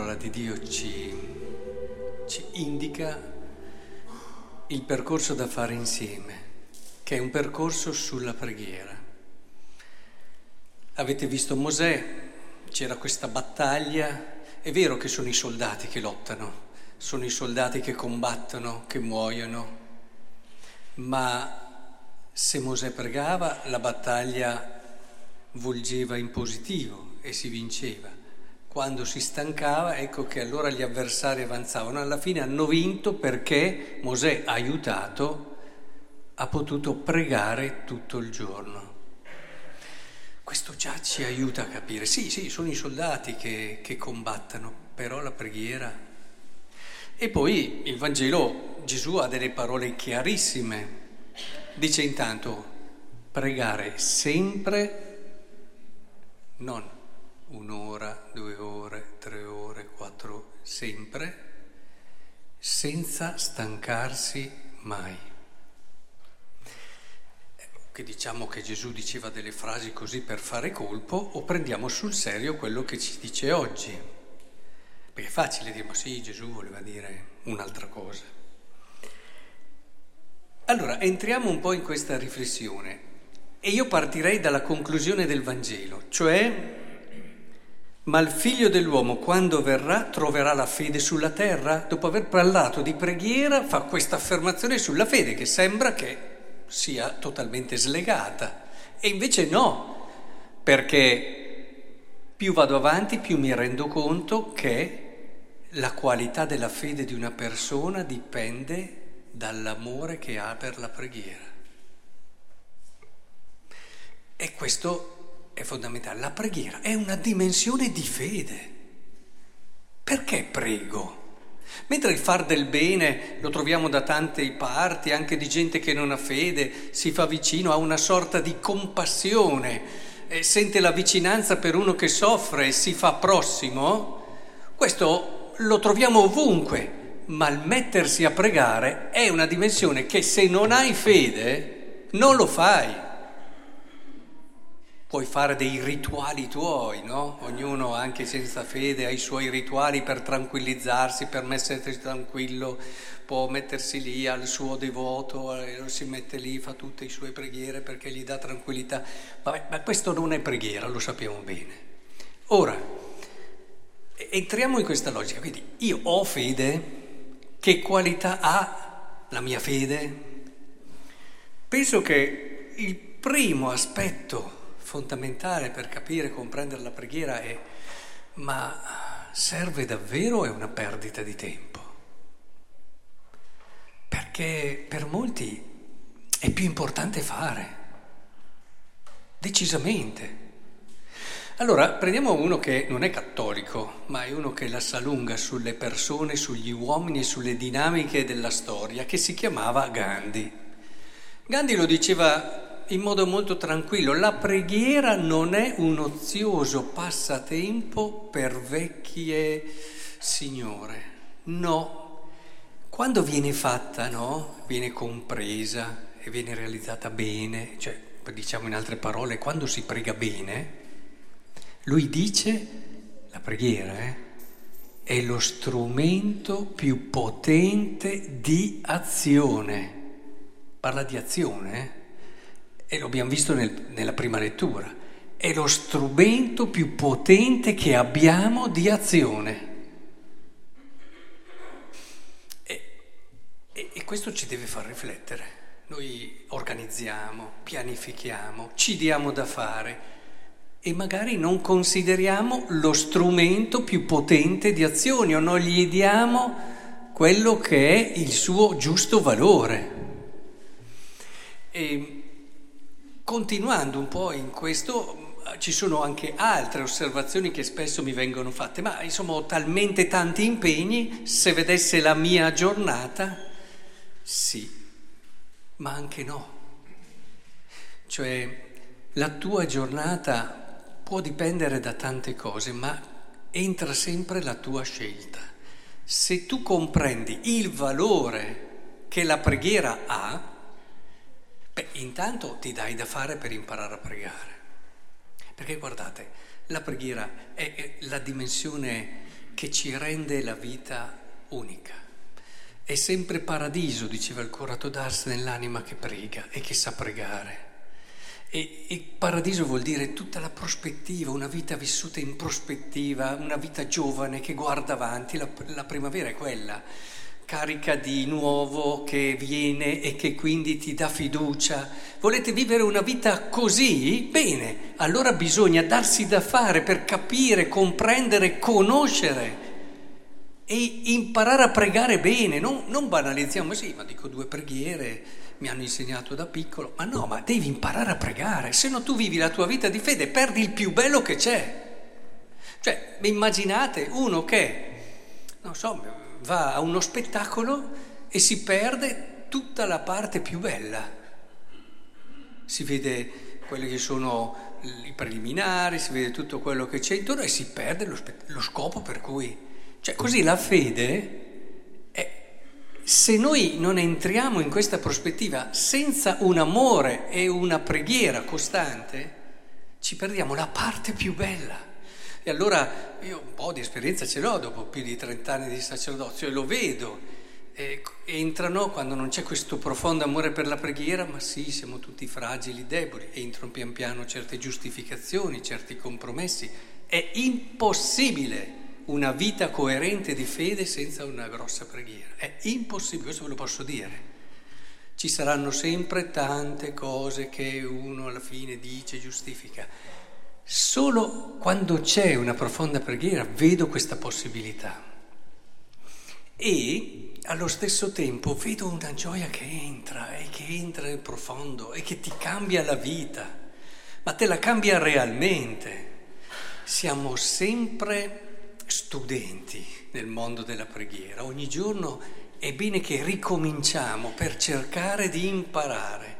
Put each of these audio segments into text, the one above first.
Parola di Dio ci, ci, indica il percorso da fare insieme, che è un percorso sulla preghiera. Avete visto Mosè, c'era questa battaglia, è vero che sono i soldati che lottano, sono i soldati che combattono, che muoiono, ma se Mosè pregava la battaglia volgeva in positivo e si vinceva. Quando si stancava, ecco che allora gli avversari avanzavano. Alla fine hanno vinto perché Mosè aiutato, ha potuto pregare tutto il giorno. Questo già ci aiuta a capire. Sì, sì, sono i soldati che, che combattono, però la preghiera. E poi il Vangelo, Gesù ha delle parole chiarissime. Dice intanto, pregare sempre, non un'ora, due ore, tre ore, quattro, sempre, senza stancarsi mai. Che diciamo che Gesù diceva delle frasi così per fare colpo o prendiamo sul serio quello che ci dice oggi? Perché è facile dire, ma sì, Gesù voleva dire un'altra cosa. Allora, entriamo un po' in questa riflessione e io partirei dalla conclusione del Vangelo, cioè ma il figlio dell'uomo quando verrà troverà la fede sulla terra? Dopo aver parlato di preghiera fa questa affermazione sulla fede che sembra che sia totalmente slegata. E invece no, perché più vado avanti più mi rendo conto che la qualità della fede di una persona dipende dall'amore che ha per la preghiera. E questo è fondamentale. La preghiera è una dimensione di fede. Perché prego? Mentre il far del bene lo troviamo da tante parti, anche di gente che non ha fede, si fa vicino a una sorta di compassione, sente la vicinanza per uno che soffre e si fa prossimo, questo lo troviamo ovunque, ma il mettersi a pregare è una dimensione che se non hai fede non lo fai puoi fare dei rituali tuoi, no? Ognuno anche senza fede ha i suoi rituali per tranquillizzarsi, per mettersi tranquillo, può mettersi lì al suo devoto, si mette lì, fa tutte le sue preghiere perché gli dà tranquillità. Vabbè, ma questo non è preghiera, lo sappiamo bene. Ora, entriamo in questa logica, quindi io ho fede, che qualità ha la mia fede? Penso che il primo aspetto fondamentale per capire e comprendere la preghiera è ma serve davvero è una perdita di tempo? Perché per molti è più importante fare, decisamente. Allora, prendiamo uno che non è cattolico, ma è uno che la sa lunga sulle persone, sugli uomini e sulle dinamiche della storia, che si chiamava Gandhi. Gandhi lo diceva in modo molto tranquillo, la preghiera non è un ozioso passatempo per vecchie signore, no. Quando viene fatta, no? Viene compresa e viene realizzata bene, cioè diciamo in altre parole, quando si prega bene, lui dice, la preghiera eh, è lo strumento più potente di azione. Parla di azione, eh? E lo abbiamo visto nel, nella prima lettura, è lo strumento più potente che abbiamo di azione. E, e, e questo ci deve far riflettere. Noi organizziamo, pianifichiamo, ci diamo da fare e magari non consideriamo lo strumento più potente di azioni o non gli diamo quello che è il suo giusto valore. E, Continuando un po' in questo, ci sono anche altre osservazioni che spesso mi vengono fatte, ma insomma ho talmente tanti impegni, se vedesse la mia giornata, sì, ma anche no. Cioè la tua giornata può dipendere da tante cose, ma entra sempre la tua scelta. Se tu comprendi il valore che la preghiera ha, Beh, intanto ti dai da fare per imparare a pregare. Perché guardate, la preghiera è la dimensione che ci rende la vita unica. È sempre paradiso, diceva il curato d'Ars, nell'anima che prega e che sa pregare. E, e, paradiso vuol dire tutta la prospettiva, una vita vissuta in prospettiva, una vita giovane che guarda avanti. La, la primavera è quella, carica di nuovo che viene e che quindi ti dà fiducia. Volete vivere una vita così? Bene, allora bisogna darsi da fare per capire, comprendere, conoscere e imparare a pregare bene. Non, non banalizziamo, sì, ma dico due preghiere mi hanno insegnato da piccolo, ma no, ma devi imparare a pregare, se no tu vivi la tua vita di fede, perdi il più bello che c'è. Cioè, immaginate uno che, non so, va a uno spettacolo e si perde tutta la parte più bella. Si vede quelli che sono i preliminari, si vede tutto quello che c'è intorno e si perde lo, spe- lo scopo per cui... Cioè, così la fede se noi non entriamo in questa prospettiva senza un amore e una preghiera costante, ci perdiamo la parte più bella. Allora io un po' di esperienza ce l'ho dopo più di 30 anni di sacerdozio e lo vedo. E entrano quando non c'è questo profondo amore per la preghiera, ma sì, siamo tutti fragili, deboli, entrano pian piano certe giustificazioni, certi compromessi. È impossibile una vita coerente di fede senza una grossa preghiera. È impossibile, questo ve lo posso dire. Ci saranno sempre tante cose che uno alla fine dice, giustifica. Solo quando c'è una profonda preghiera vedo questa possibilità. E allo stesso tempo vedo una gioia che entra e che entra nel profondo e che ti cambia la vita, ma te la cambia realmente. Siamo sempre studenti nel mondo della preghiera. Ogni giorno è bene che ricominciamo per cercare di imparare.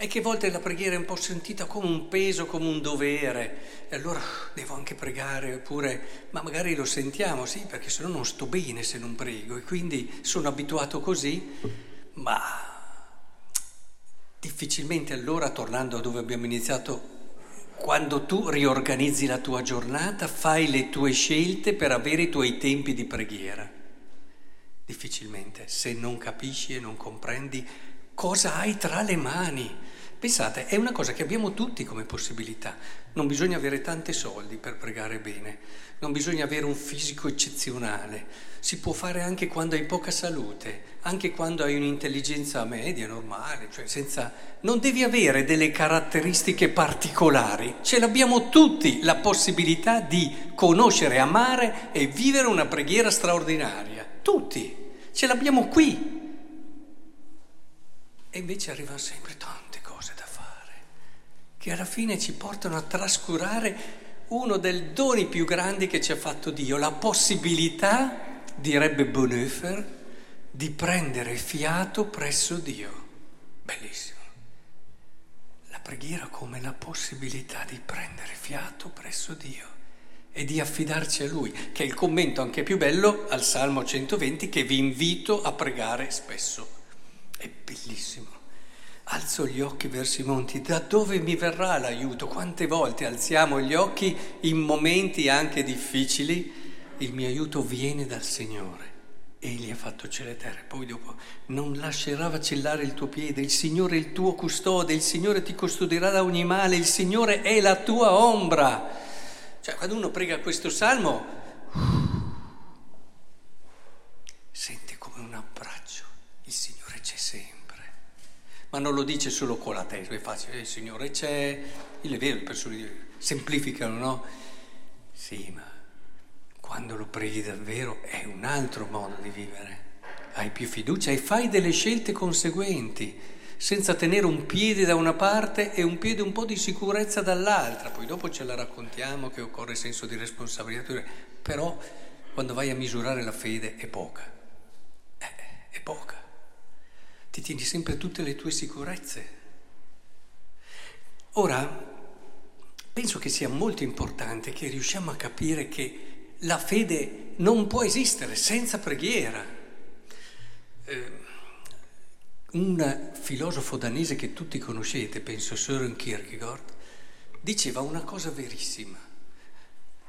E che a volte la preghiera è un po' sentita come un peso, come un dovere. E allora devo anche pregare, oppure, ma magari lo sentiamo, sì, perché se no non sto bene se non prego. E quindi sono abituato così, ma difficilmente allora, tornando a dove abbiamo iniziato quando tu riorganizzi la tua giornata, fai le tue scelte per avere i tuoi tempi di preghiera. Difficilmente, se non capisci e non comprendi cosa hai tra le mani. Pensate, è una cosa che abbiamo tutti come possibilità. Non bisogna avere tanti soldi per pregare bene, non bisogna avere un fisico eccezionale, si può fare anche quando hai poca salute, anche quando hai un'intelligenza media, normale, cioè senza... Non devi avere delle caratteristiche particolari, ce l'abbiamo tutti la possibilità di conoscere, amare e vivere una preghiera straordinaria, tutti, ce l'abbiamo qui. E invece arrivano sempre fare, che alla fine ci portano a trascurare uno dei doni più grandi che ci ha fatto Dio, la possibilità, direbbe Bonhoeffer, di prendere fiato presso Dio. Bellissimo. La preghiera come la possibilità di prendere fiato presso Dio e di affidarci a Lui, che è il commento anche più bello al Salmo 120 che vi invito a pregare spesso. È bellissimo. Alzo gli occhi verso i monti, da dove mi verrà l'aiuto? Quante volte alziamo gli occhi in momenti anche difficili? Il mio aiuto viene dal Signore. Egli ha fatto cielo e terra. Poi dopo, non lascerà vacillare il tuo piede, il Signore è il tuo custode, il Signore ti custodirà da ogni male, il Signore è la tua ombra. Cioè, quando uno prega questo salmo, sente come un abbraccio, il Signore c'è sempre ma non lo dice solo con la testa, è facile, il Signore c'è, il è vero, le persone semplificano, no? Sì, ma quando lo preghi davvero è un altro modo di vivere, hai più fiducia e fai delle scelte conseguenti, senza tenere un piede da una parte e un piede un po' di sicurezza dall'altra, poi dopo ce la raccontiamo che occorre senso di responsabilità, però quando vai a misurare la fede è poca, eh, è poca ti tieni sempre tutte le tue sicurezze. Ora, penso che sia molto importante che riusciamo a capire che la fede non può esistere senza preghiera. Eh, un filosofo danese che tutti conoscete, penso Søren Kierkegaard, diceva una cosa verissima,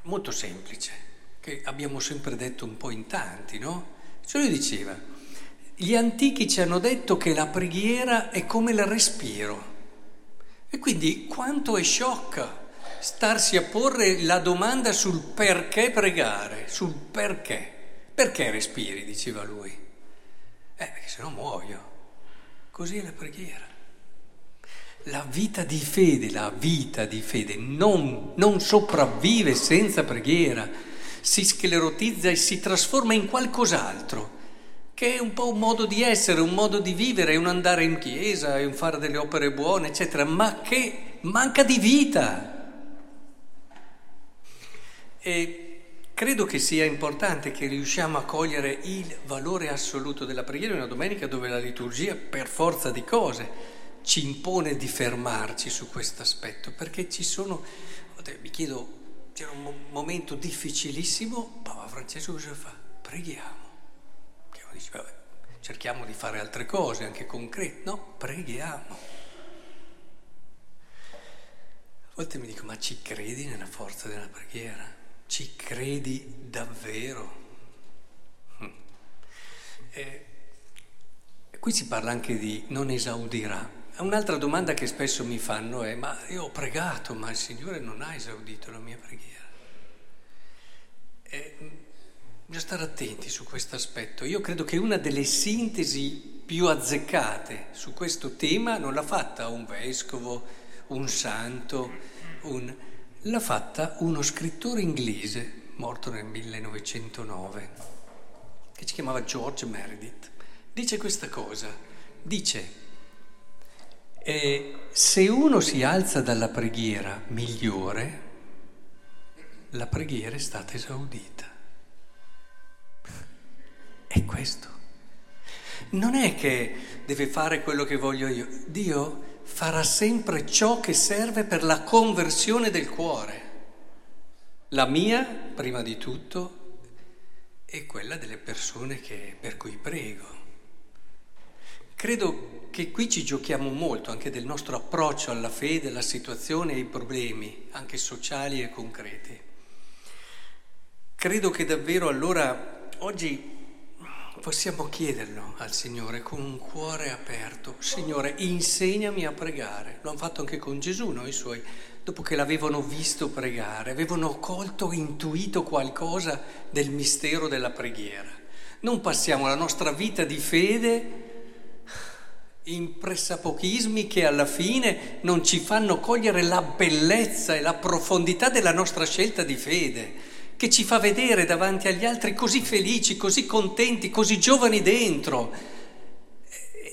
molto semplice. che abbiamo sempre detto un po' in tanti, no? Cioè lui diceva, gli antichi ci hanno detto che la preghiera è come il respiro. E quindi quanto è sciocca starsi a porre la domanda sul perché pregare, sul perché. Perché respiri, diceva lui. Eh, perché se no muoio. Così è la preghiera. La vita di fede, la vita di fede non, non sopravvive senza preghiera, si sclerotizza e si trasforma in qualcos'altro che è un po' un modo di essere, un modo di vivere, è un andare in chiesa, è un fare delle opere buone, eccetera, ma che manca di vita. E credo che sia importante che riusciamo a cogliere il valore assoluto della preghiera in una domenica dove la liturgia, per forza di cose, ci impone di fermarci su questo aspetto, perché ci sono, mi chiedo, c'era un momento difficilissimo, Papa Francesco cosa fa? Preghiamo dici, vabbè, cerchiamo di fare altre cose, anche concrete. No, preghiamo. A volte mi dico, ma ci credi nella forza della preghiera? Ci credi davvero? E qui si parla anche di non esaudirà. Un'altra domanda che spesso mi fanno è, ma io ho pregato, ma il Signore non ha esaudito la mia preghiera. E, Bisogna stare attenti su questo aspetto. Io credo che una delle sintesi più azzeccate su questo tema non l'ha fatta un vescovo, un santo, un... l'ha fatta uno scrittore inglese morto nel 1909, che si chiamava George Meredith. Dice questa cosa, dice, eh, se uno si alza dalla preghiera migliore, la preghiera è stata esaudita. È questo. Non è che deve fare quello che voglio io. Dio farà sempre ciò che serve per la conversione del cuore. La mia, prima di tutto, è quella delle persone che, per cui prego. Credo che qui ci giochiamo molto anche del nostro approccio alla fede, alla situazione e ai problemi, anche sociali e concreti. Credo che davvero allora oggi Possiamo chiederlo al Signore con un cuore aperto. Signore, insegnami a pregare. Lo hanno fatto anche con Gesù, no? I suoi, dopo che l'avevano visto pregare, avevano colto, intuito qualcosa del mistero della preghiera. Non passiamo la nostra vita di fede in pressapochismi che alla fine non ci fanno cogliere la bellezza e la profondità della nostra scelta di fede che ci fa vedere davanti agli altri così felici, così contenti, così giovani dentro.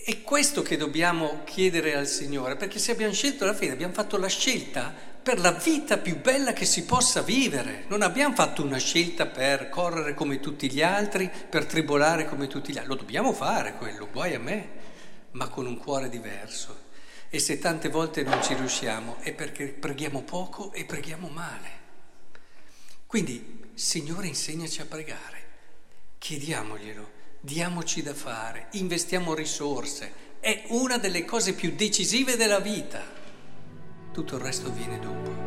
È questo che dobbiamo chiedere al Signore, perché se abbiamo scelto la fede, abbiamo fatto la scelta per la vita più bella che si possa vivere. Non abbiamo fatto una scelta per correre come tutti gli altri, per tribolare come tutti gli altri. Lo dobbiamo fare quello, guai a me, ma con un cuore diverso. E se tante volte non ci riusciamo è perché preghiamo poco e preghiamo male. Quindi, Signore, insegnaci a pregare, chiediamoglielo, diamoci da fare, investiamo risorse, è una delle cose più decisive della vita. Tutto il resto viene dopo.